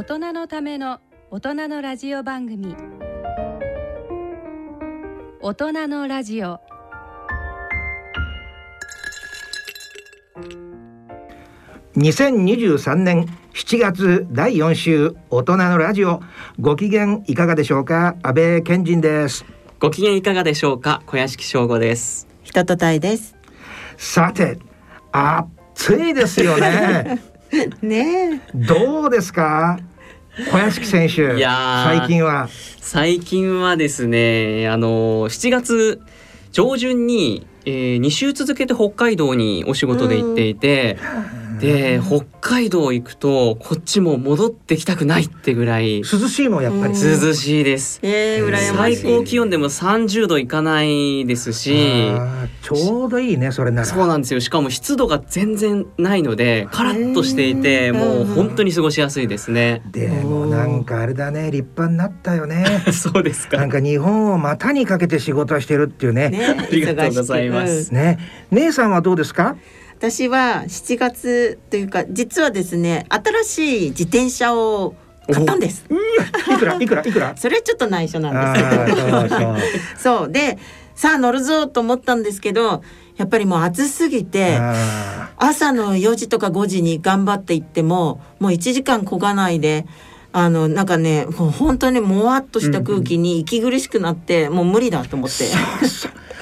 大人のための大人のラジオ番組。大人のラジオ。2023年7月第4週大人のラジオ。ご機嫌いかがでしょうか？安倍健人です。ご機嫌いかがでしょうか？小屋敷翔吾です。人とたいです。さて暑いですよね。ねどうですか？小屋敷選手いやー最近は。最近はですねあの7月上旬に、えー、2週続けて北海道にお仕事で行っていて、で北海道行くとこっちも戻ってきたくないってぐらい。涼しいもんやっぱり、うん涼しいです。え、えー、羨まし最い。高気温でも30度いかないですし。ちょうどいいねそれなら。そうなんですよ。しかも湿度が全然ないのでカラッとしていてもう本当に過ごしやすいですね。でもなんかあれだね立派になったよね。そうですか。なんか日本を股にかけて仕事してるっていうね。ね、ありがとうございます。ね。姉さんはどうですか？私は7月というか実はですね新しい自転車を買ったんです。いくらいくらいくら？それはちょっと内緒なんあですけど。ー そうでさあ乗るぞと思ったんですけどやっぱりもう暑すぎてあ朝の4時とか5時に頑張って行ってももう1時間こがないで。あのなんかねもう本当にもわっとした空気に息苦しくなって、もう無理だと思って。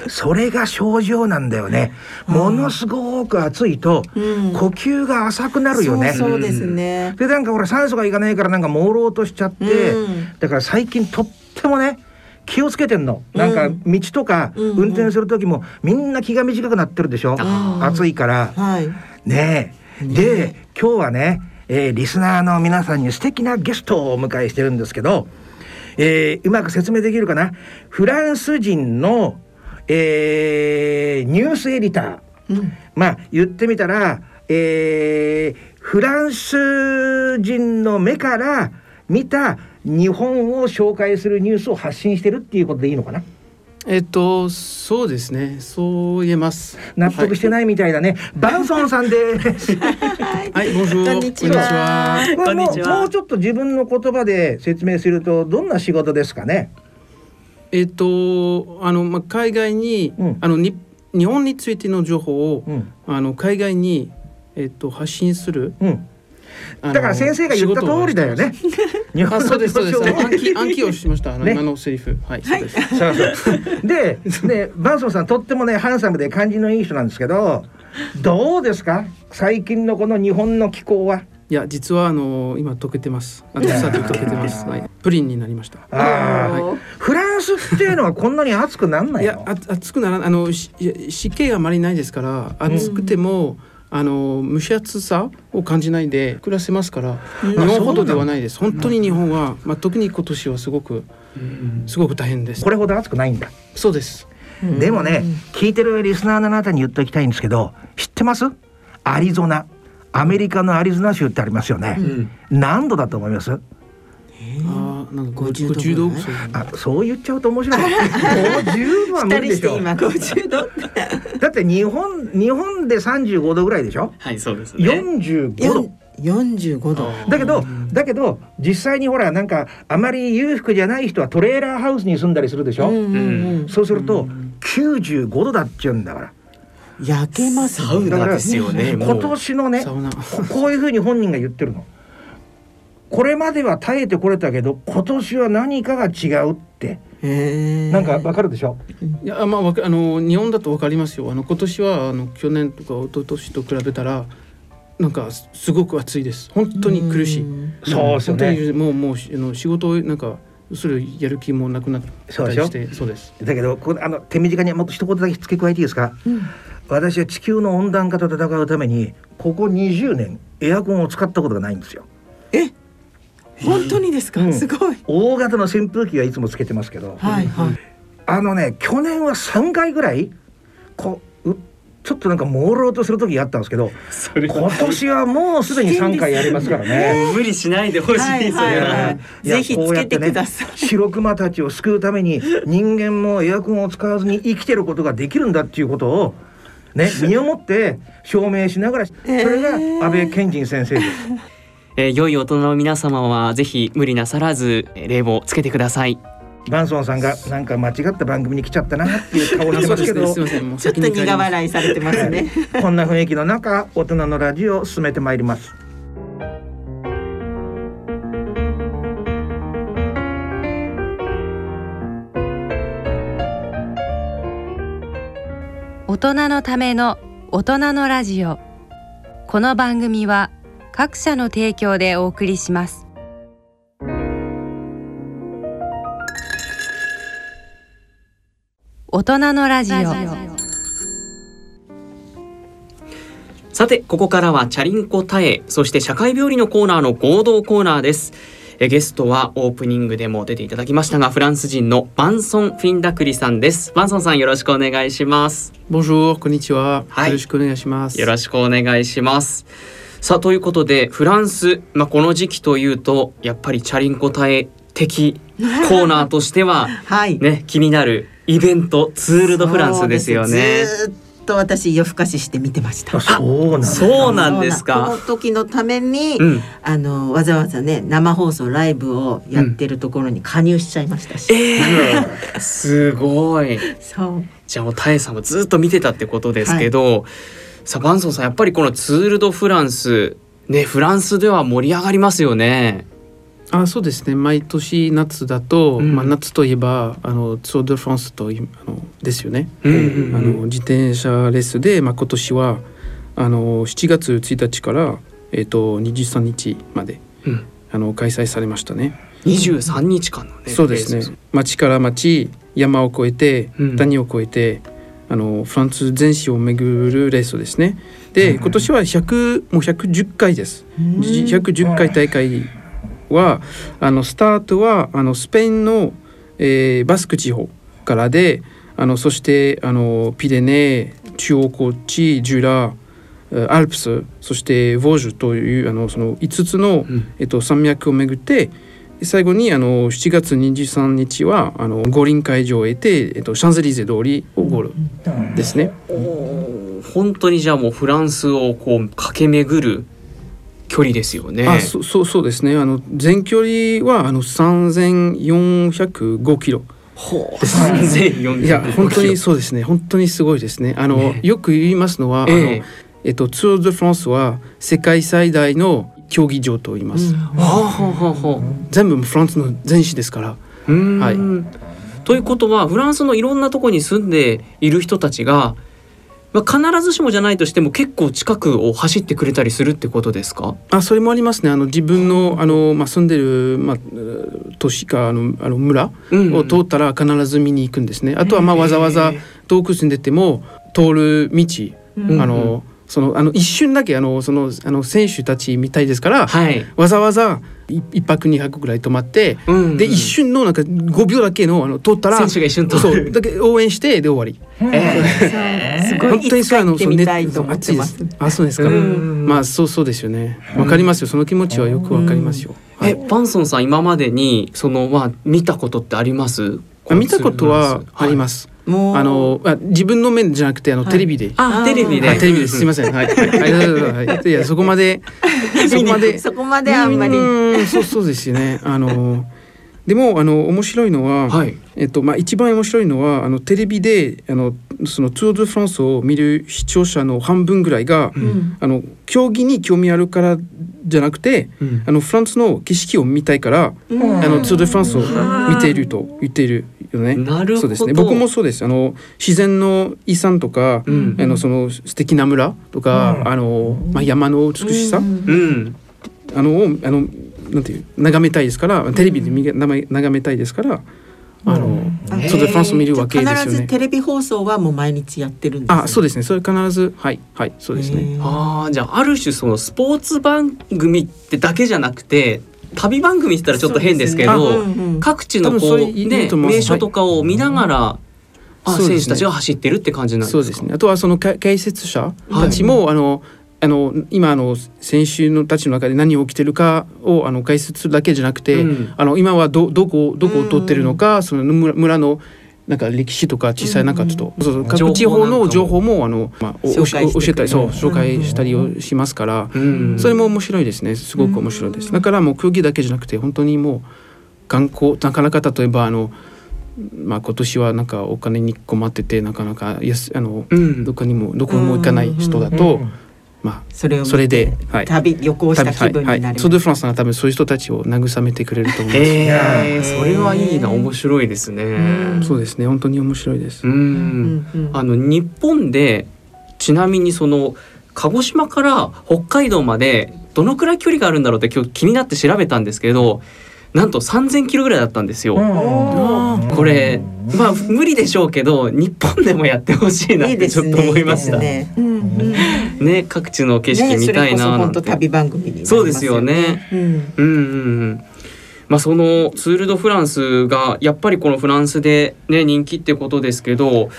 ーそそれが症状なんだよね。ものすごく暑いとうん。呼吸が浅くなるよね、そうそうですね。でなんか俺酸素がいかないからなんか朦朧としちゃって、うん。だから最近とってもね気をつけてんの、なんかうん。道とか運転する時もみんな気が短くなってるでしょ、ん暑いから。はい。ねえ。で今日はね、えーリスナーの皆さんに素敵なゲストをお迎えしてるんですけど、えーうまく説明できるかな？フランス人の、えーニュースエディターうん。まあ言ってみたら、えーフランス人の目から見た日本を紹介するニュースを発信してるっていうことでいいのかな？えっと、そうですね。そう言えます。納得してないみたいだね、バンソンさんです。はい、こんにちはにちはもうちょっと自分の言葉で説明するとどんな仕事ですかね？えっと、あの、まあ、海外に、うんあの、に、日本についての情報を、うんあの、海外に。えっと、発信する。うん、だから先生が言った通りだよね。日仕事をしてます。あ、そうです、そうです。あの暗記、暗記をしました。あの、ね今のセリフ。はい、そうです。そうそう。で、ね、バンソンさんとってもねハンサムで感じのいい人なんですけど、どうですか？最近のこの日本の気候は？いや、実は、あの、今溶けてます。あの、さっき溶けてます。はい、プリンになりました。ああ、フランスっていうのはこんなに暑くなんないの？いや、あ、暑くなら、あの、湿気があまりないですから、暑くても。あの蒸し暑さを感じないで暮らせますから、日本ほどではないです。本当に日本は、まあ、特に今年はすごく、すごく大変ですこ。れほど暑くないんだ。そうです。でもね、聞いてるリスナーのあなたに言っておきたいんですけど、知ってます？アリゾナ。アメリカのアリゾナ州ってありますよね。何度だと思います？ああ、なんか50度50度？ぐあ、そう言っちゃうと面白い。50度は無二理でしてょ。今50度。だって日本、日本で35度ぐらいでしょ？はいそうですね。45度。45度。だけど、だけど、実際にほら、なんか、あまり裕福じゃない人はトレーラーハウスに住んだりするでしょ、うんうんうん。そうすると、95度だっちゅうんだから。焼けますね。サウナですよね。も今う年のねこういうふうに本人が言ってるの。これまでは耐えてこれたけど今年は何かが違うってなんかわかるでしょ、いや、まあ、あの日本だとわかりますよ。あの今年はあの去年とか一昨年と比べたら。なんかすすごく暑いです。本当に苦しい。そうですねにもうもうしあの仕事をなんかそれをやる気もなくなったりしてそうです。だけどこれあの手短にもっと一言だけ付け加えていいですか、私は地球の温暖化と戦うためにここ20年エアコンを使ったことがないんですよえ、本当にですか？うんすごい。大型の扇風機はいつもつけてますけど、はいはい。あのね去年は3回ぐらいこううちょっとなんか朦朧とする時があったんですけど今年はもうすでに3回やりますからね。無理しないでほしいですはいはいよはいぜひつけてくださいこうやってね白熊たちを救うために人間もエアコンを使わずに生きてることができるんだっていうことをね身をもって証明しながらそれが安倍賢人先生です。えー良い大人の皆様はぜひ無理なさらずえー冷房つけてください。バンソンさんがなんか間違った番組に来ちゃったなっていう顔してますけど。ちょっと苦笑いされてますね。こんな雰囲気の中大人のラジオを進めてまいります。大人のための大人のラジオ。この番組は各社の提供でお送りします。大人のラジオ。さてここからはチャリンコタエそして社会病理のコーナーの合同コーナーです。えゲストはオープニングでも出ていただきましたがフランス人のバンソン・フィンダクリさんです。バンソンさんよろしくお願いします。ボンジュールこんにちは、はいよろしくお願いしますよろしくお願いしますさあということでフランス。まあこの時期というとやっぱりチャリンコタエ的 コーナーとしてははい。ね気になるイベントツール・ド・フランスですよね。と私夜更かしして見てました。あそうなんだそうなんです。かこの時のために、うん。あのわざわざね生放送ライブをやってるところに加入しちゃいましたし、えー、すごい。そう。じゃあもうタエさんもずっと見てたってことですけど、さあバンソンさんやっぱりこのツール・ド・フランスねフランスでは盛り上がりますよね。あそうですね。毎年夏だと、うん。まあ、夏といえばあのツール・ド・フランスといあのですよね、うんうんあの自転車レースで、まあ、今年はあの7月1日から、えっと23日までうん。あの開催されましたね。23日間のね。そうですね。町から町山を越えてうん。谷を越えて、あのフランス全市を巡るレースですね。で、今年は100もう110回です。じ110回大会はあのスタートはあのスペインの、えーバスク地方からであのそしてあのピレネー中央高地ジュラえーアルプスそしてヴォージュというあのその5つの、うんえっと、山脈を巡ってで最後にあの7月23日はあの五輪会場を得て、えっと、シャンゼリゼ通りをゴールですね。本当にじゃあもうフランスをこう駆け巡る距離ですよね。あそそうそうですね。あの全距離はあの3405キロ。ほう。3400いや本当にそうですね。本当にすごいですね。あの、ね。よく言いますのは、ええ。あのえっと、ツール・ド・フランスは世界最大の競技場と言います、全部フランスの全市ですから。はい。ということはフランスのいろんなところに住んでいる人たちが、まあ、必ずしもじゃないとしても結構近くを走ってくれたりするってことですか？あそれもありますね。あの自分のあの、まあ、住んでる、まあ、えー都市かあのあの村うん。を通ったら必ず見に行くんですね。あとはまあわざわざ遠く住んでても通る道、ん。あのそのあの一瞬だけあのそのあの選手たちみたいですから、はい、わざわざい一泊二泊ぐらい泊まって、うん。で一瞬のなんか5秒だけのあの通ったら選手が一瞬通る。そうだけ応援してで終わり。すごい。本当にそうあのそう熱いです。あそうですか。うん。まあそうそうですよね。わかりますよ。その気持ちはよくわかりますよ。はい。えバンソンさん今までにそのまあ見たことってあります？あ見たことはあります。す。もうあのあ自分の面じゃなくてあの、はいテレビで。あテレビで、はい、テレビです。すみません。はい。はい。はいはいはいいや、そこまで。そこまで。そこまであんまりうんそう、そうですよね。あの。でも、あの、面白いのは。はいえっと、まあ、一番面白いのは、あの、テレビで、あの、そのツール・ド・フランスを見る視聴者の半分ぐらいが。うんあの、競技に興味あるからじゃなくて。うんあの、フランスの景色を見たいから。うんあの、ツール・ド・フランスを見ていると言っているよね。なるほどそうですね。僕もそうです。あの、自然の遺産とか。うんあのその素敵な村とか、あのまあ、山の美しさ、うんあのをあのなんていう眺めたいですからテレビで見が眺め眺めたいですからあの、あそれでフランスを見るわけですよ必ずね。テレビ放送はもう毎日やってるんですあそうでですね。それ必ずはいはいそうですね。あーじゃあある種そのスポーツ番組ってだけじゃなくて旅番組って言ったらちょっと変ですけどそううん各地のこうね名所とかを見ながら、あそうですね。選手たちが走ってるって感じなんですか？そうですね。あとはそのか解説者たちも、あのあの今あの選手のたちの中で何が起きてるかをあの解説するだけじゃなくて、うん。あの今はどどこどこを通ってるのか、その村村のなんか歴史とか小さいなんかちょっと、そうそう情報各地方の情報もあの、まあ、教えたりそう紹介したりをしますから、うん。それも面白いですね。すごく面白いです。だからもう空気だけじゃなくて本当にもう観光なかなか例えばあのまあ今年はなんかお金に困っててなかなかやすあのうん。どこにもどこにも行かない人だと、まそれを見てあそれで、はい、旅旅行した気分になりはい、ますソードフランスが多分そういう人たちを慰めてくれると思います。えー、それはいいな。面白いですね。うん。そうですね。本当に面白いです。あの日本でちなみにその鹿児島から北海道までどのくらい距離があるんだろうって今日気になって調べたんですけどなんと3,000キロぐらいだったんですよ。これまあ無理でしょうけど日本でもやってほしいないってちょっと思いました。いいねですね。うんうん各地の景色見たいななんて。本当旅番組になりますそうですよね。うんうんうんうん。まあそのツール・ド・フランスがやっぱりこのフランスでね人気ってことですけど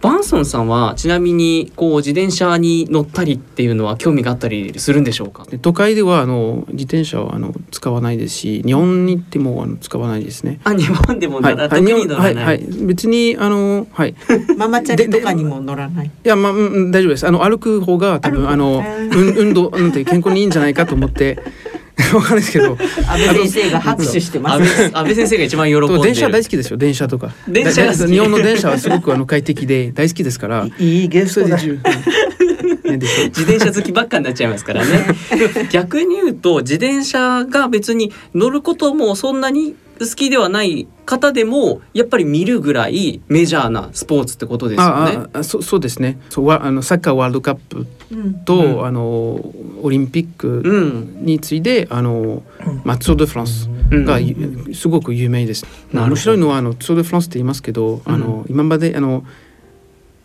バンソンさんはちなみにこう自転車に乗ったりっていうのは興味があったりするんでしょうか？で都会ではあの自転車はあの使わないですし日本に行ってもあの使わないですね。あ日本でもはい、な特に乗らない、はい、はい、別にあのはい。い ママチャリとかにも乗らない？やまあうんうん大丈夫です。あの歩く方が多分あのうん運運動なんて健康にいいんじゃないかと思って わかんないですけど。安倍先生が拍手してま安す倍安倍先生が一番喜んでる。電車大好きですよ電車とか。電車日本の電車はすごくあの快適で大好きですから。いいゲストだ。自転車好きばっかになっちゃいますからね。逆に言うと自転車が別に乗ることもそんなに好きではない方でもやっぱり見るぐらいメジャーなスポーツってことですよね。あそそうですね。そうわあのサッカーワールドカップうん。と、うん。あのオリンピックうん、に次いであの、まあ、ツードフランスうん。がゆすごく有名です。面白いのはあのツードフランスって言いますけど、あの今まであの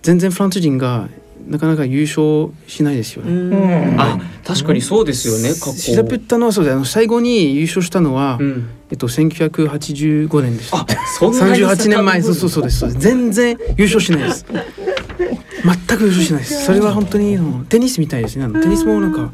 全然フランス人がなかなか優勝しないですよね。うん。あ確かにそうですよね過去。調べたのはそうであの最後に優勝したのは、うん、えっと1985年です。あそんなに38年前。そうそうそうです。全然優勝しないです。全く優勝しないです。それは本当にあのテニスみたいですね。あのテニスもなんか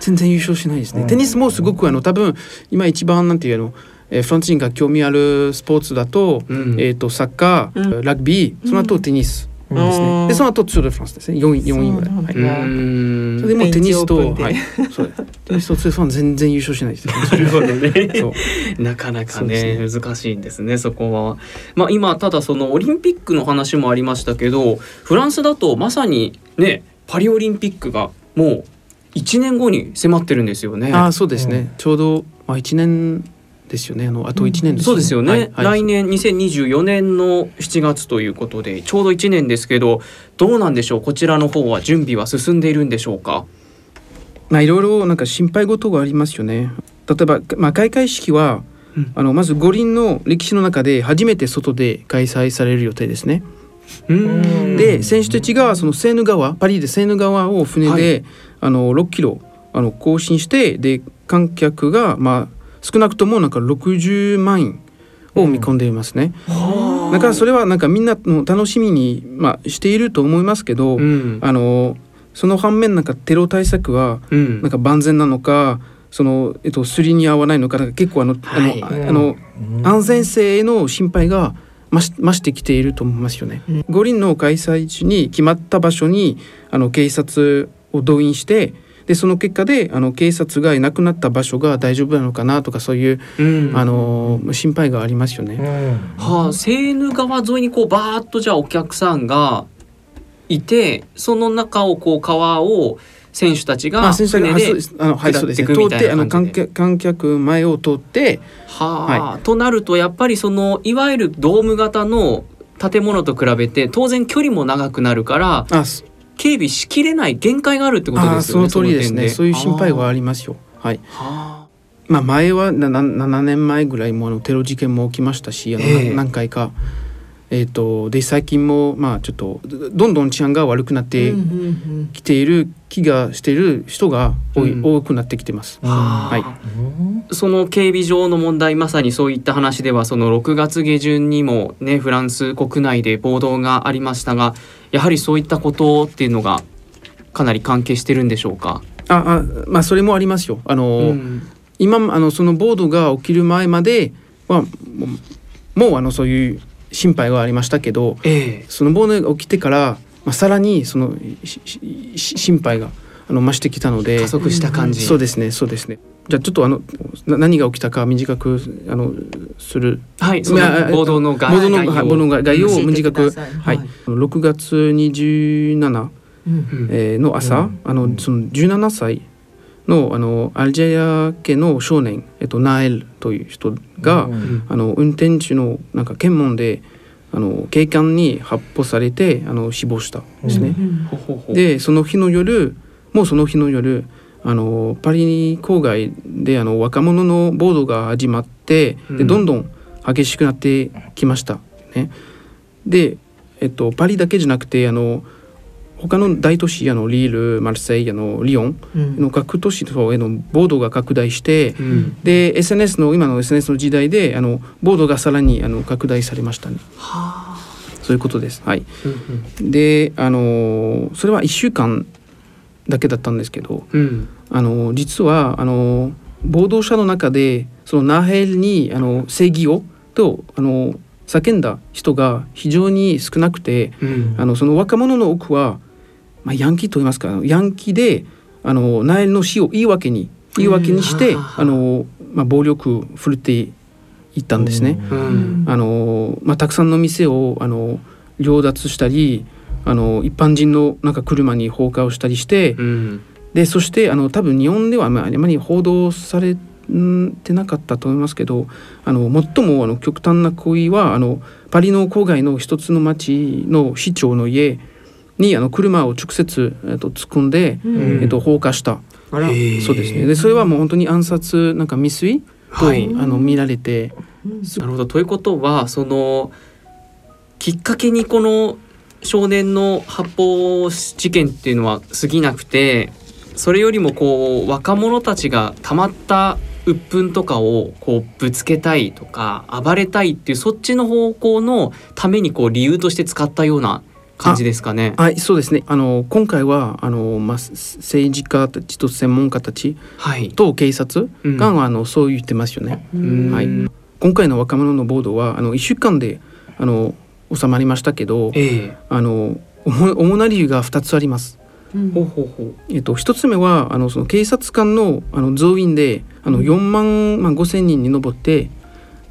全然優勝しないですね。テニスもすごくあの多分今一番なんていうのえーフランス人が興味あるスポーツだと,、うん。えー、とサッカー、ラグビーその後テニスですね、うん。でその後ツール・フランスですね。4位4位ぐらい、はい。うーん。それでもうテニスと、はい、そうテニスとツール・フランス全然優勝しないですなるほどね。なかなかねで難しいんですねそこは。まあ今ただそのオリンピックの話もありましたけどフランスだとまさにねパリオリンピックがもう1年後に迫ってるんですよね。ああそうですね、ちょうど、まあ、1年ですよね。あのあと1年ですそうですよね、はいはい。来年2024年の7月ということでちょうど1年ですけどどうなんでしょう？こちらの方は準備は進んでいるんでしょうか？まあいろいろなんか心配事がありますよね。例えば、まあ、開会式は、うん。あのまず五輪の歴史の中で初めて外で開催される予定ですね。うん。で選手たちがそのセーヌ川パリでセーヌ川を船で、あの6キロあの行進してで観客がまあ少なくともなんか60万円を見込んでいますね。だからそれはなんかみんなの楽しみに、まあ、していると思いますけど、うん。あのその反面なんかテロ対策はうん。なんか万全なのかその、えっと、すりに合わないのか結構あの,、はい。あのあの安全性への心配が増し増してきていると思いますよね。うん。五輪の開催地に決まった場所にあの警察を動員してでその結果であの警察がいなくなった場所が大丈夫なのかなとかそういう、うん。あの心配がありますよね。はあ、セーヌ川沿いにこうバーッとじゃあお客さんがいてその中をこう川を選手たちがあ先生船で下っていくみたいな通ってあの感じで。観客観客前を通ってはあ、となるとやっぱりそのいわゆるドーム型の建物と比べて当然距離も長くなるからあそ警備しきれない限界があるってことあですよね。その通りですね。点そういう心配はありりますよ。はい。はまあ、前はなな7年前ぐらいもあのテロ事件も起きましたしあの、ええ。何回か、えー、とで最近もまあちょっとどんどん治安が悪くなってきている気がしている人が多い、うん多くなってきてます。あ、はいその警備上の問題まさにそういった話ではその6月下旬にもねフランス国内で暴動がありましたがやはりそういったことっていうのがかなり関係してるんでしょうか？ああまあそれもありますよ。あの、うん今あのその暴動が起きる前まではもうもうあのそういう心配はありましたけどええ。その忘年が起きてから、まあ、さらにそのししし心配があの増してきたので加速した感じ。そうですねそうですね。じゃあちょっとあのな何が起きたか短くあのする。はい、そのいや報道の概要はい報道の概要を短くはい、はい。6月27、うんうん。えーの朝、うん。あのその17歳のあのアルジェリア系の少年、えっと、ナエルという人が、うんあの運転手のなんか検問であの警官に発砲されてあの死亡したんですね。ほうほうほうでその日の夜もうその日の夜あのパリ郊外であの若者の暴動が始まって、うんでどんどん激しくなってきました。ね、で、えっと、パリだけじゃなくてあの他の大都市あのリールマルセイあのリヨンうんの各都市への暴動が拡大して、うんで SNS の今の SNS の時代であの暴動がさらにあの拡大されましたね。はあそういうことです。はい。うんであのそれは1週間だけだったんですけどうんうんあの実はあの暴動者の中でそのナヘルにあの正義をとあの叫んだ人が非常に少なくてうんあのその若者の多くは、まあ、ヤンキーと言いますかヤンキーであのナヘルの死を言い訳に言い訳にして、うん。あのまあ、暴力を振るっていったんですね。うん。あのまあ、たくさんの店をあの強奪したりあの一般人のなんか車に放火をしたりして、うん。でそしてあの多分日本ではまああまり報道されてなかったと思いますけどあの最もあの極端な行為はあのパリの郊外の一つの町の市長の家にあの車を直接、えっと、突っ込んで、うん。えっと、放火した、そうですね。でそれはもう本当に暗殺なんか未遂と、はい。あの見られて、なるほど。ということはそのきっかけにこの少年の発砲事件っていうのは過ぎなくてそれよりもこう若者たちがたまった鬱憤とかをこうぶつけたいとか暴れたいっていうそっちの方向のためにこう理由として使ったような感じですかね。はい、そうですね。あの今回はあのまあす政治家たちと専門家たちはい。と警察うんが、あのそう言ってますよね。うんはい今回の若者の暴動はあの一週間であの収まりましたけど、ええあの主主な理由が二つあります。ほうほうほえっと一つ目はあのその警察官のあの増員であの4万万5千人に上って。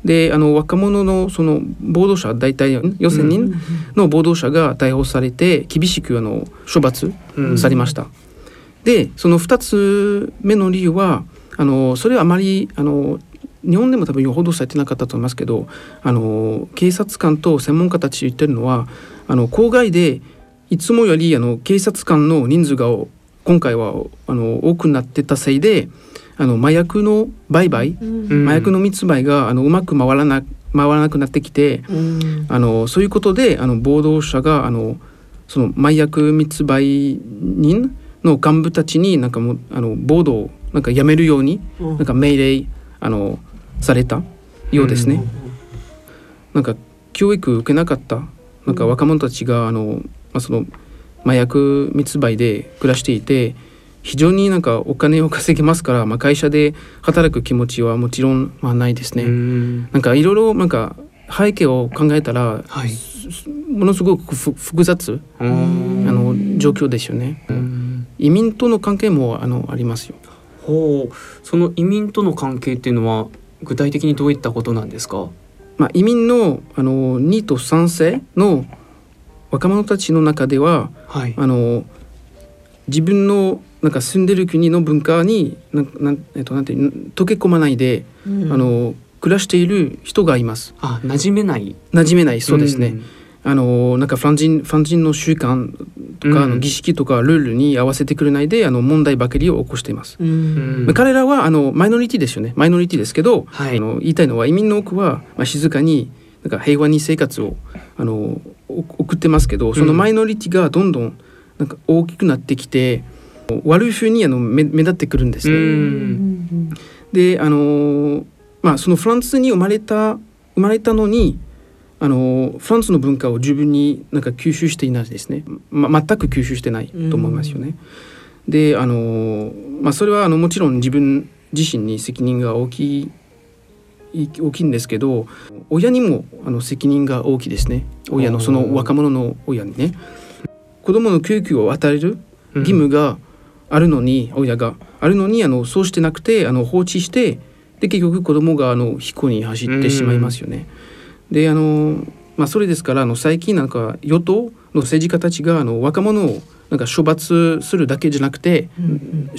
であの若者のその暴動者大体4千人の暴動者が逮捕されて厳しくあの処罰されました。でその2つ目の理由はあのそれはあまりあの日本でも多分報道されてなかったと思いますけどあの警察官と専門家たち言ってるのはあの郊外でいつもよりあの警察官の人数が今回はあの多くなってたせいであの麻薬の売買うん。麻薬の密売があのうまく回らな回らなくなってきてうん。あのそういうことであの暴動者があのその麻薬密売人の幹部たちになんかもうあの暴動をなんかやめるようになんか命令あのされたようですね。なんか教育受けなかったなんか若者たちがあの、まあ、その麻薬密売で暮らしていて非常になんかお金を稼げますから、まあ、会社で働く気持ちはもちろん、まあ、ないですね。うんなんかいろいろなんか背景を考えたらはい。ものすごくふ複雑ああの状況ですよね。移民との関係もあのありますよ。ほうその移民との関係っていうのは具体的にどういったことなんですか？まあ、移民のあの2と3世の若者たちの中でははい。あの自分のなんか住んでる国の文化になんなん,、えっと、なんていう溶け込まないで、あの暮らしている人がいます。あ馴染めない。馴染めない。そうですね。ん。あのなんかフラン人フラン人の習慣とか、うん。あの儀式とかルールに合わせてくれないであの問題ばかりを起こしています。うん。まあ彼らはあのマイノリティですよね。マイノリティですけど、はい。あの言いたいのは移民の多くは、まあ、静かになんか平和に生活をあのお送ってますけどそのマイノリティがどんどんなんか大きくなってきて悪い風にあの目目立ってくるんですうね。ん。であのまあそのフランスに生まれた生まれたのにあのフランスの文化を十分になんか吸収していないですね、ま、全く吸収してないと思いますよね。であの、まあ、それはあのもちろん自分自身に責任が大きいい大きいんですけど親にもあの責任が大きいですね。親のその若者の親にね。子供の教育を与える義務があるのに、親があるのにあのそうしてなくてあの放置してで結局子供があの飛行に走ってしまいますよね。であのまあそれですからあの最近なんか与党の政治家たちがあの若者をなんか処罰するだけじゃなくて、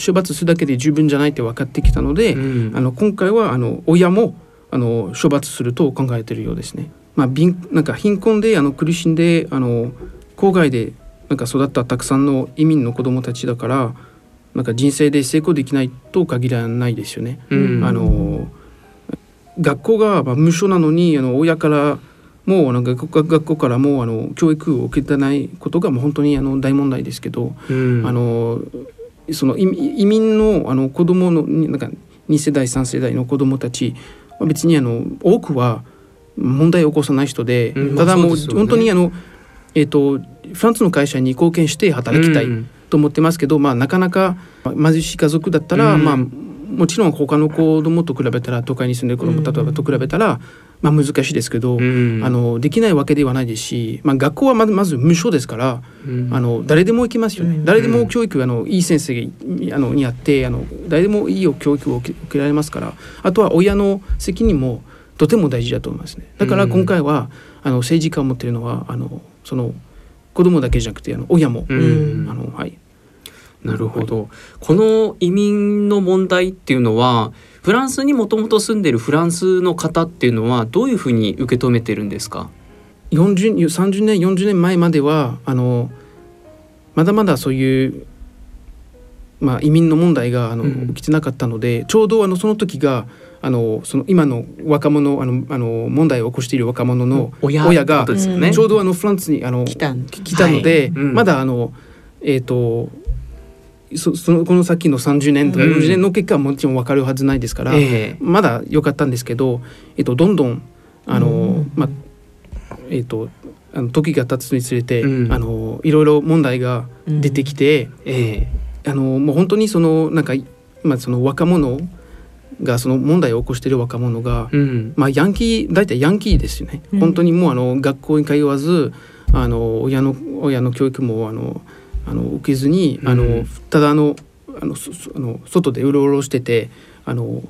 処罰するだけで十分じゃないって分かってきたので、うんあの今回はあの親もあの処罰すると考えているようですね。まあ、貧なんか貧困であの苦しんであの郊外でなんか育ったたくさんの移民の子供たちだからなんか人生で成功できないと限らないですよね。うん。あの学校がまあ無償なのにあの親からもうなんか学校学校からもうあの教育を受けてないことがもう本当にあの大問題ですけど、うん。あのその移移民のあの子供のになんか2世代3世代の子供たちまあ別にあの多くは問題を起こさない人で、うん。ただもう本当にあの、えっとフランスの会社に貢献して働きたい。うんと思ってますけど、まあ、なかなかまあ貧しい家族だったら、うん。まあ、もちろん他の子供と比べたら都会に住んでる子供例えばと比べたら、まあ、難しいですけど、うん。あのできないわけではないですし、まあ、学校はまずまず無償ですから。うん。あの誰でも行きますよね、うん。誰でも教育あのいい先生があのにあってあの誰でもいい教育を受けられますからあとは親の責任もとても大事だと思いますね。だから今回は、あの政治家を持っているのはあのその子供だけじゃなくてあの親も、うん。あのはい。なるほど。この移民の問題っていうのはフランスにもともと住んでるフランスの方っていうのはどういうふうに受け止めてるんですか？40 30年40年前まではあのまだまだそういう、まあ、移民の問題があの、うん。起きてなかったのでちょうどあのその時があのその今の若者あのあの問題を起こしている若者の親親がちょうどあのフランスにあの来たん来たので、はい。うん。まだあのえっ、とそそのこの先の30年とかうん。40年の結果はもちろん分かるはずないですから、ええ。まだ良かったんですけど、えっと、どんどんあの、まあえっとあの時が経つにつれて、うん。あのいろいろ問題が出てきて、ええ。あのもう本当にそのなんかまあその若者がその問題を起こしている若者が、うん。まあヤンキー大体ヤンキーですよね、うん。本当にもうあの学校に通わずあの親の親の教育もあのあの受けずにあの、うんただあのあのあの外でうろうろしててあの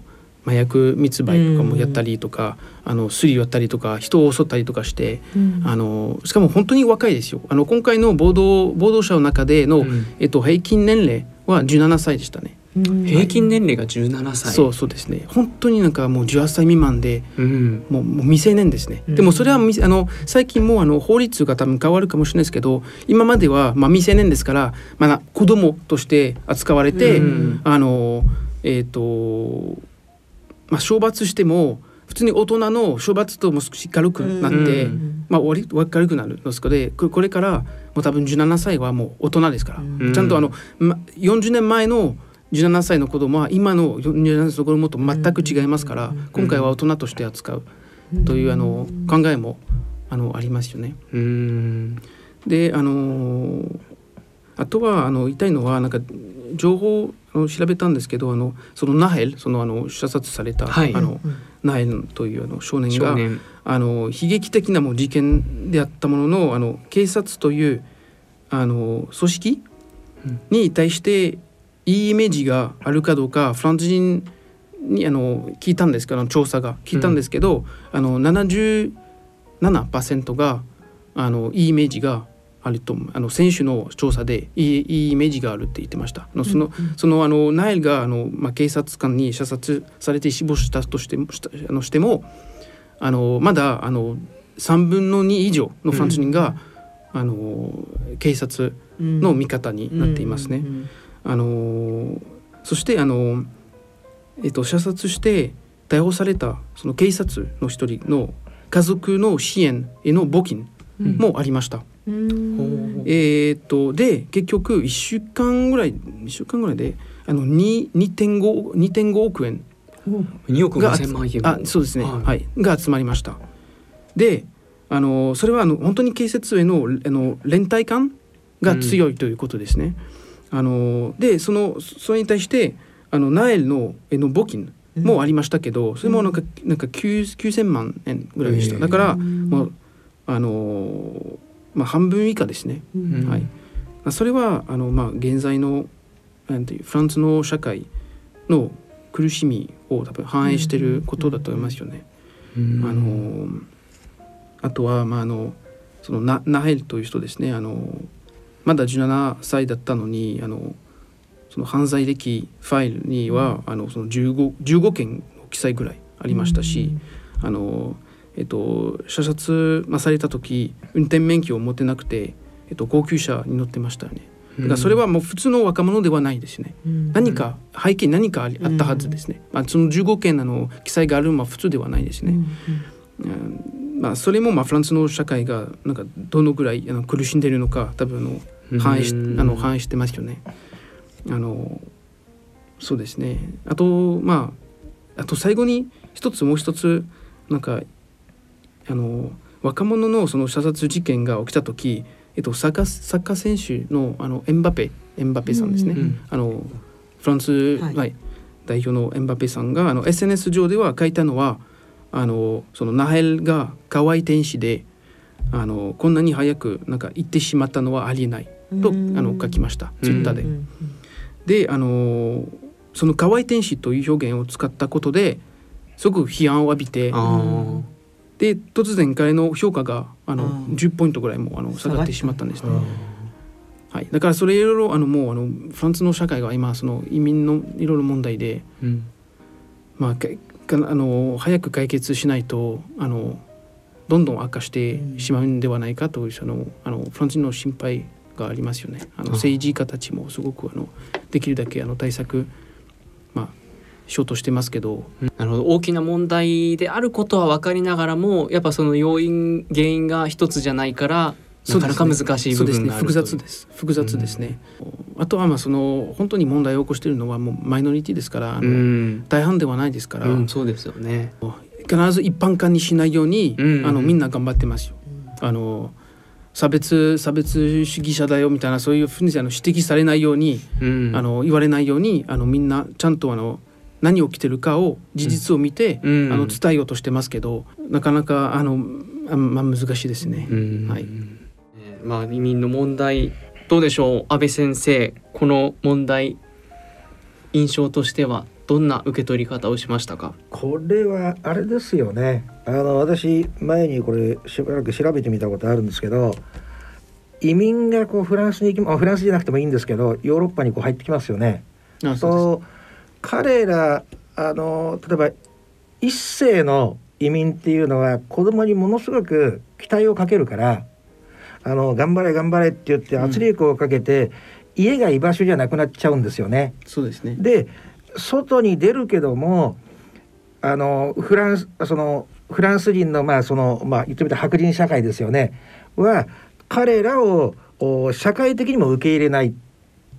麻薬密売とかもやったりとか、あのすり寄ったりとか人を襲ったりとかして、あのしかも本当に若いですよ。あの今回の暴動暴動者の中での、うん。えっと、平均年齢は17歳でしたね。平均年齢が17歳。そうそうですね。本当になんかもう18歳未満でうん。もうもう未成年ですね、うん。でもそれはみあの最近もうあの法律が多分変わるかもしれないですけど今まではまあ未成年ですからまだ子供として扱われて、うん。あのえっ、とまあ処罰しても普通に大人の処罰とも少し軽くなって、うん。まあ割り軽くなるんですけどここれからもう多分17歳はもう大人ですから、うん。ちゃんとあの、ま、40年前の17歳の子供は今の47歳の子供と全く違いますから、今回は大人として扱うというあの考えもあのありますよね。うん。であのあとはあの言いたいのはなんか情報あの調べたんですけどあのそのナヘルそのあの射殺された、はい。あのナヘルというあの少年があの悲劇的なもう事件であったもののあの警察というあの組織うん。に対していいイメージがあるかどうかフランス人にあの聞いたんですけど調査が。聞いたんですけど、あの77%があのいいイメージがあると思う。あの選手の調査でいいいいイメージがあるって言ってました。あのそのそのあのナイルがあの、まあ、警察官に射殺されて死亡したとしてもしたあのしてもあのまだあの3分の2以上のフランス人が、あの警察の味方になっていますね。あのそしてあの、えっと、射殺して逮捕されたその警察の一人の家族の支援への募金もありました。えーっとで結局1週間ぐらい1週間ぐらいであの2 2.5 2.5億円2億が5000万円。あそうですね、ははい。いが集まりました。であのそれはあの本当に警察へのあの連帯感が強いということですね。あのでそのそれに対してあのナエルのへの募金もありましたけど、それもなんかなんか9 9,000万円ぐらいでした。だから、まああのーまあ半分以下ですね。うんはい。まあそれはあのまあ現在のなんていうフランスの社会の苦しみを多分反映していることだと思いますよね。うんあのあとはまああのそのナナヘルという人ですね。あのまだ17歳だったのにあのその犯罪歴ファイルには、あのその 15, 15件の記載ぐらいありましたし、あのえっと射殺、まあ、された時運転免許を持ってなくて、えっと、高級車に乗ってましたよね。だからそれはもう普通の若者ではないですね。何か背景に何かあったはずですね。まあ、その15件あの記載があるのは普通ではないですね。うんまあ、それもまあフランスの社会がなんかどのぐらいあの苦しんでいるのか多分あの反映しうんあの反映してますよね。あのそうですね。あとまああと最後に一つもう一つなんかあの若者のその射殺事件が起きた時、えっと、サッカーサッカー選手のあのエンバペエンバペさんですね。うんあのフランス、はいはい代表のエンバペさんがあの SNS 上では書いたのはあのそのナヘルが可愛い天使であのこんなに早くなんか行ってしまったのはありえないとあの書きました。ツイッターで。であのその可愛い天使という表現を使ったことですごく批判を浴びてで突然彼の評価があのうん10ポイントぐらいもあの下がってしまったんですね。うんはい、だからそれいろいろあのもうあのフランスの社会が今その移民のいろいろ問題で、うん。まあ、かかあの早く解決しないとあのどんどん悪化してしまうんではないかというそのあのフランス人の心配がありますよね。あのあ政治家たちもすごくあのできるだけあの対策、まあ、しようとしてますけど、なるほど。大きな問題であることは分かりながらもやっぱその要因原因が一つじゃないからなかなか難しい部分があるそうですね。複雑です。複雑ですね、あとはまあその本当に問題を起こしているのはもうマイノリティですからあうの、ん、大半ではないですから、うん、そうですよね。必ず一般化にしないように、うん。あのみんな頑張ってますよ。あの差別差別主義者だよみたいなそういうふうにあの指摘されないように、うん、あの言われないようにあのみんなちゃんとあの何起きてるかを事実を見て、うん。あの伝えようとしてますけどなかなかあのあまあ難しいですね。うん。はい。えーまあ移民の問題どうでしょう安倍先生。この問題印象としてはどんな受け取り方をしましたか？これはあれですよねあの私前にこれしばらく調べてみたことあるんですけど移民がこうフランスに行きまあフランスじゃなくてもいいんですけどヨーロッパにこう入ってきますよね。あそう彼らあの例えば一世の移民っていうのは子供にものすごく期待をかけるからあの頑張れ頑張れって言って圧力をかけて、家が居場所じゃなくなっちゃうんですよね。そうですね。で外に出るけどもあのフランスそのフランス人のまあそのまあ言ってみたら白人社会ですよね。は彼らをお社会的にも受け入れない。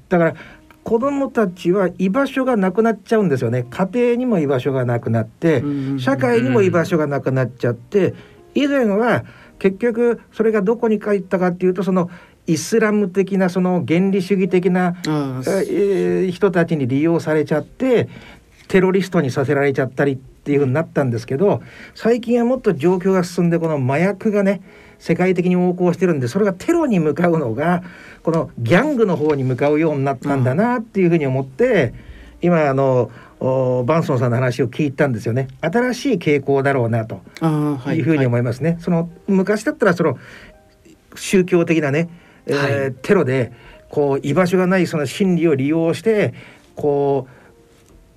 だから子供たちは居場所がなくなっちゃうんですよね。家庭にも居場所がなくなって社会にも居場所がなくなっちゃって以前は結局それがどこに帰ったかっていうとそのイスラム的なその原理主義的なあえー人たちに利用されちゃってテロリストにさせられちゃったりっていうふうになったんですけど最近はもっと状況が進んでこの麻薬がね世界的に横行してるんでそれがテロに向かうのがこのギャングの方に向かうようになったんだなっていうふうに思って今あのおバンソンさんの話を聞いたんですよね新しい傾向だろうなといいうふうに思いますね。その昔だったらその宗教的なね、えーはい。テロでこう居場所がないその心理を利用してこ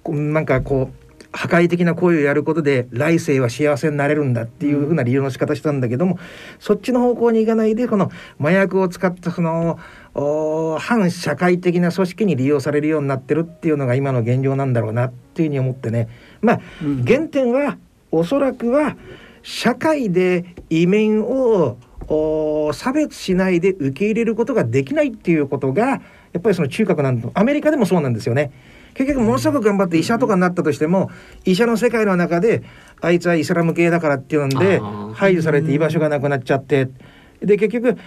うなんかこう破壊的な行為をやることで来世は幸せになれるんだっていうふうな理由の仕方したんだけども、そっちの方向に行かないでこの麻薬を使ったそのお反社会的な組織に利用されるようになってるっていうのが今の現状なんだろうなっていうふうに思ってね。まあうん。原点はおそらくは社会で移民をお差別しないで受け入れることができないっていうことがやっぱりその中核なんだ。アメリカでもそうなんですよね。結局ものすごく頑張って医者とかになったとしても医者の世界の中であいつはイスラム系だからっていうので排除されて居場所がなくなっちゃって。で結局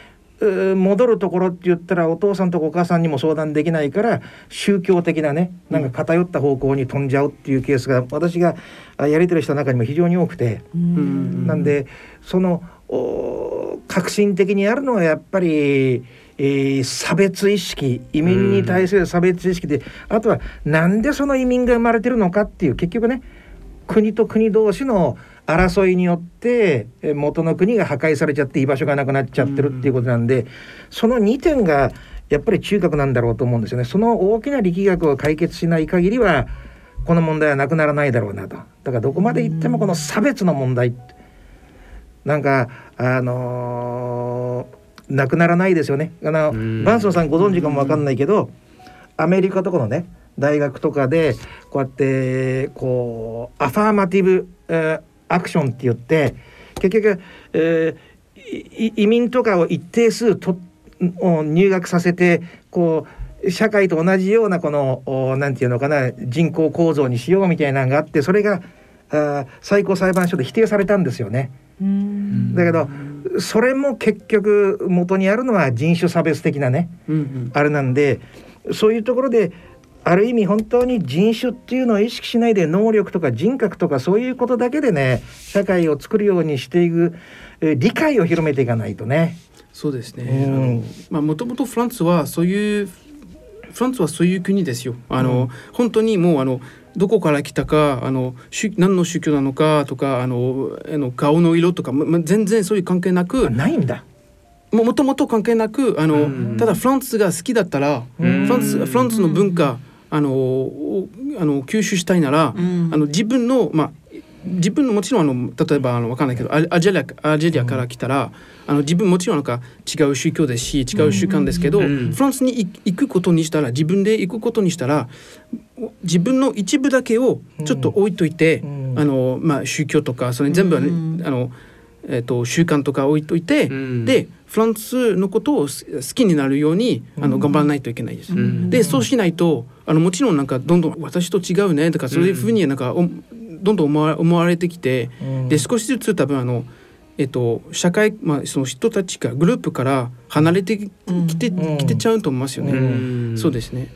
戻るところって言ったらお父さんとかお母さんにも相談できないから宗教的なねなんか偏った方向に飛んじゃうっていうケースが私があやり取りした中にも非常に多くて、うん。なんでそのお革新的にあるのはやっぱり、えー差別意識移民に対する差別意識で、あとはなんでその移民が生まれてるのかっていう結局ね国と国同士の争いによってえー元の国が破壊されちゃって居場所がなくなっちゃってるっていうことなんで、その2点がやっぱり中核なんだろうと思うんですよね。その大きな力学を解決しない限りはこの問題はなくならないだろうなと。だからどこまで行ってもこの差別の問題ってなんかあのーなくならないですよね。あのうんバンソンさんご存知かもわかんないけど、アメリカとかのね大学とかでこうやってこうアファーマティブ、えーアクションって言って結局、えーい移民とかを一定数とを入学させてこう社会と同じようなこのおなんていうのかな人口構造にしようみたいなのがあってそれがあー最高裁判所で否定されたんですよね。だけどそれも結局元にあるのは人種差別的なねうんうんあれなんでそういうところである意味本当に人種っていうのを意識しないで能力とか人格とかそういうことだけでね社会を作るようにしていくえー理解を広めていかないとね。そうですね。うんまあもともとフランスはそういうフランスはそういう国ですよ。あの、うん本当にもうあのどこから来たかあの宗何の宗教なのかとかあのあの顔の色とか、まま全然そういう関係なくあないんだ。ももともと関係なくあの、うん。ただフランスが好きだったら、うん。フランスフランスの文化あのをあの吸収したいなら、うん。あの自分のまあ自分のもちろんあの例えばあのわかんないけどアアジアアジアから来たら、あの自分もちろんなんか違う宗教ですし違う習慣ですけど、うんフランスに行行くことにしたら自分で行くことにしたら自分の一部だけをちょっと置いといて、うん。あのまあ宗教とかそれ全部はね、うん。あのえっ、と習慣とか置いといて、うん。でフランスのことをす好きになるようにあの頑張らないといけないです。うん。でそうしないとあのもちろんなんかどんどん私と違うねとかそういうふうになんか、おどんどん思わ思われてきて、うん。で少しずつ多分あの、えっと、社会、まあ、その人たちがグループから離れてききて,、うん。きてちゃうと思いますよね。うん。そうですね。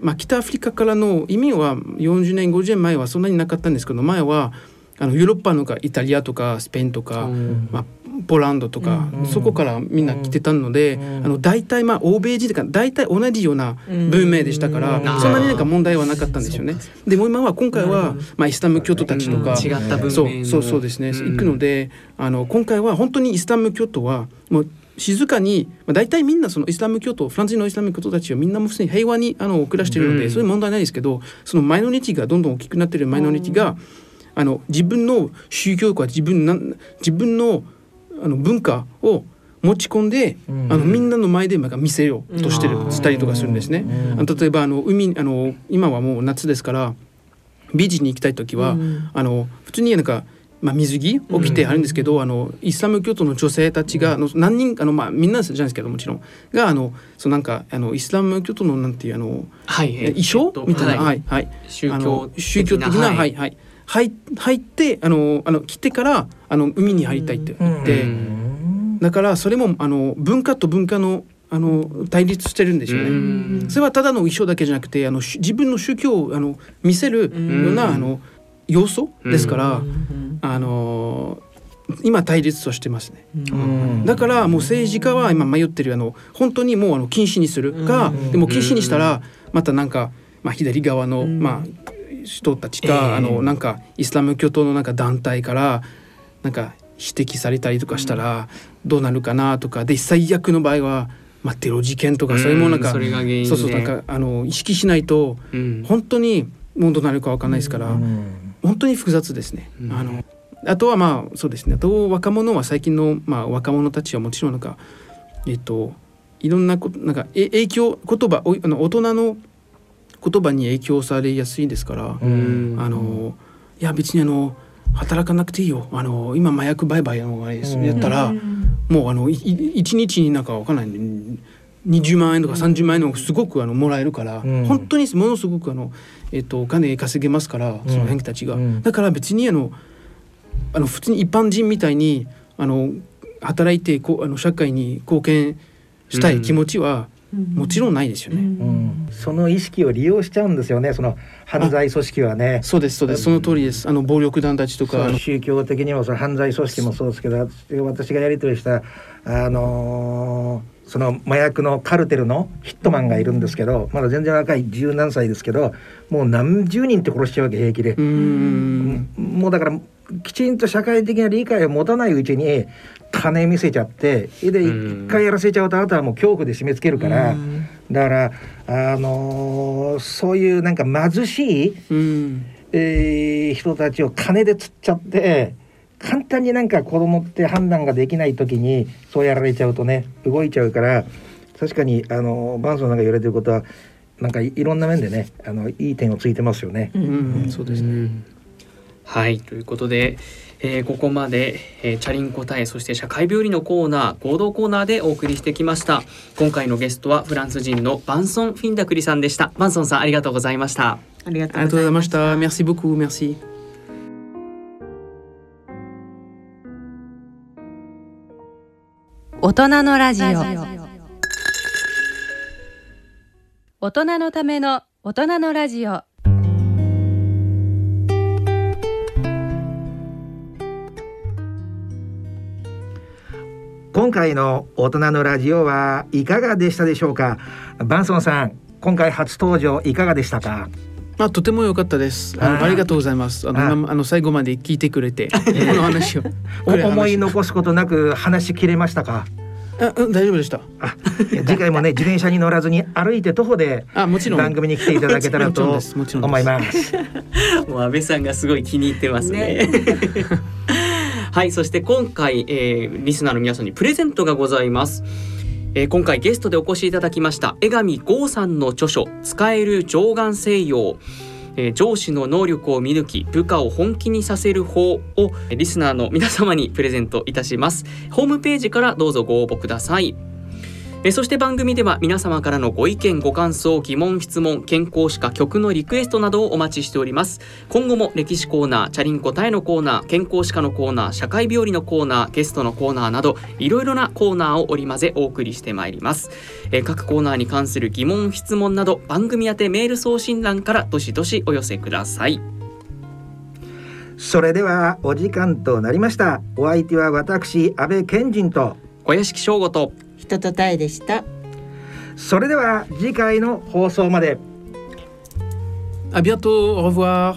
まあ、北アフリカからの移民は40年50年前はそんなになかったんですけど前はあのヨーロッパのかイタリアとかスペインとか、うん。まあ、ポーランドとか、うんそこからみんな来てたので、うんあの大体まあ欧米人とか大体同じような文明でしたから、うん。そんなになんか問題はなかったんですよね。でも今は今回は、まあ、イスラム教徒たちとか、そうの。そうそうですね、うん。行くのであの今回は本当にイスラム教徒はもう静かに、まあ、大体みんなそのイスラム教徒フランス人のイスラム教徒たちはみんなもうすでに平和にあの暮らしているので、うん。そういう問題ないですけどそのマイノリティがどんどん大きくなっているマイノリティが、あの自分の宗教とか自分なん自分のあの文化を持ち込んで、うん。あのみんなの前でなんか見せようとしてる、うん。したりとかするんですね。うん。あの例えばあの海あの今はもう夏ですからビーチに行きたい時は、うん。あの普通になんか、まあ、水着を着てあるんですけど、あのイスラム教徒の女性たちが、あの何人あの、まあ、みんなじゃないですけどもちろんがあのそうなんかあのイスラム教徒のなんていうあのはい。衣装、みたいな、はい。はい、宗教的な、はいはい、入入ってあのあの来てからあの海に入りたいって言って、うん。だからそれもあの文化と文化のあの対立してるんですよね。うん。それはただの衣装だけじゃなくてあのし自分の宗教をあの見せるような、うん。あの要素ですから、うん。あの今対立としてますね。うん。だからもう政治家は今迷ってるあの本当にもうあの禁止にするか、うん。でも禁止にしたらまたなんか、まあ、左側の、うん。まあ、人たちか、ええ。あのなんかイスラム教徒のなんか団体からなんか指摘されたりとかしたらどうなるかなとかで最悪の場合は、まあ、テロ事件とかそういうものなんか、それが原因で。そうそうなんかあの意識しないとうん。本当にもうどうなるかわかんないですから、うん。本当に複雑ですね。うん。あのあとはまあそうですね。あと若者は最近の、まあ、若者たちはもちろんなんかえっといろんなことなんかえ影響言葉おあの大人の言葉に影響されやすいですから、うん。あのいや別にあの働かなくていいよ。あの今麻薬売買のあれです。うん。やったら、もうあの一日になんかわかんない。20万円とか30万円のすごくあのもらえるから、うん。本当にものすごくあの、えっと、お金稼げますからその辺たちが、うん。だから別にあのあの普通に一般人みたいにあの働いてこうあの社会に貢献したい気持ちはもちろんないですよね。うん、その意識を利用しちゃうんですよね。その犯罪組織はね。そうですそうです。その通りです。あの暴力団たちとか。宗教的にもその犯罪組織もそうですけど私がやり取りしたあのーその麻薬のカルテルのヒットマンがいるんですけどまだ全然若い十何歳ですけどもう何十人って殺しちゃうわけ平気で。うもうだからきちんと社会的な理解を持たないうちに金見せちゃってでうん。一回やらせちゃうとあなたはもう恐怖で締め付けるからうん。だからあのーそういうなんか貧しいうん。えー人たちを金で釣っちゃって簡単になんか子供って判断ができない時にそうやられちゃうとね動いちゃうから確かにあのバンソンなんか言われてることはなんかいいろんな面でねあのいい点をついてますよね。ううん。んそうですね。はい。ということで、えーここまで、えーチャリンコタイそして社会病理のコーナー合同コーナーでお送りしてきました今回のゲストはフランス人のバンソン・フィンダクリさんでしたバンソンさんありがとうございましたありがとうございまし。うございましたた Merci beaucoup. Merci. 大人のラジオ大人のための大人のラジオ今回の大人のラジオはいかがでしたでしょうか？バンソンさん今回初登場いかがでしたか？あとても良かったです。ああーのありがとうございます。あのあの最後まで聞いてくれて この話を。思い残すことなく話し切れましたか？あうん大丈夫でした。次回もね 自転車に乗らずに歩いて徒歩であもちろん番組に来ていただけたらとで すもちろんです思います。もう安倍さんがすごい気に入ってますね。はい、そして今回、えーリスナーの皆さんにプレゼントがございます。えー今回ゲストでお越しいただきました江上剛さんの著書「使える上眼西洋」えー上司の能力を見抜き部下を本気にさせる法をえリスナーの皆様にプレゼントいたします。ホームページからどうぞご応募ください。えーそして番組では皆様からのご意見ご感想疑問質問健康歯科曲のリクエストなどをお待ちしております。今後も歴史コーナーチャリンコタイのコーナー健康歯科のコーナー社会病理のコーナーゲストのコーナーなどいろいろなコーナーを織り交ぜお送りしてまいります。えー各コーナーに関する疑問質問など番組宛てメール送信欄からどしどしお寄せください。それではお時間となりました。お相手は私安倍賢人と小屋敷翔吾と人とたえでした。それでは次回の放送まで À bientôt. Au revoir.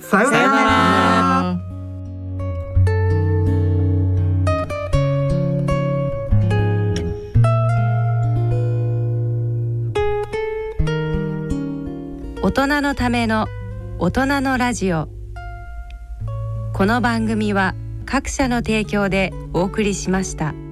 さようなさようなら。ら大人のための大人のラジオこの番組は各社の提供でお送りしました。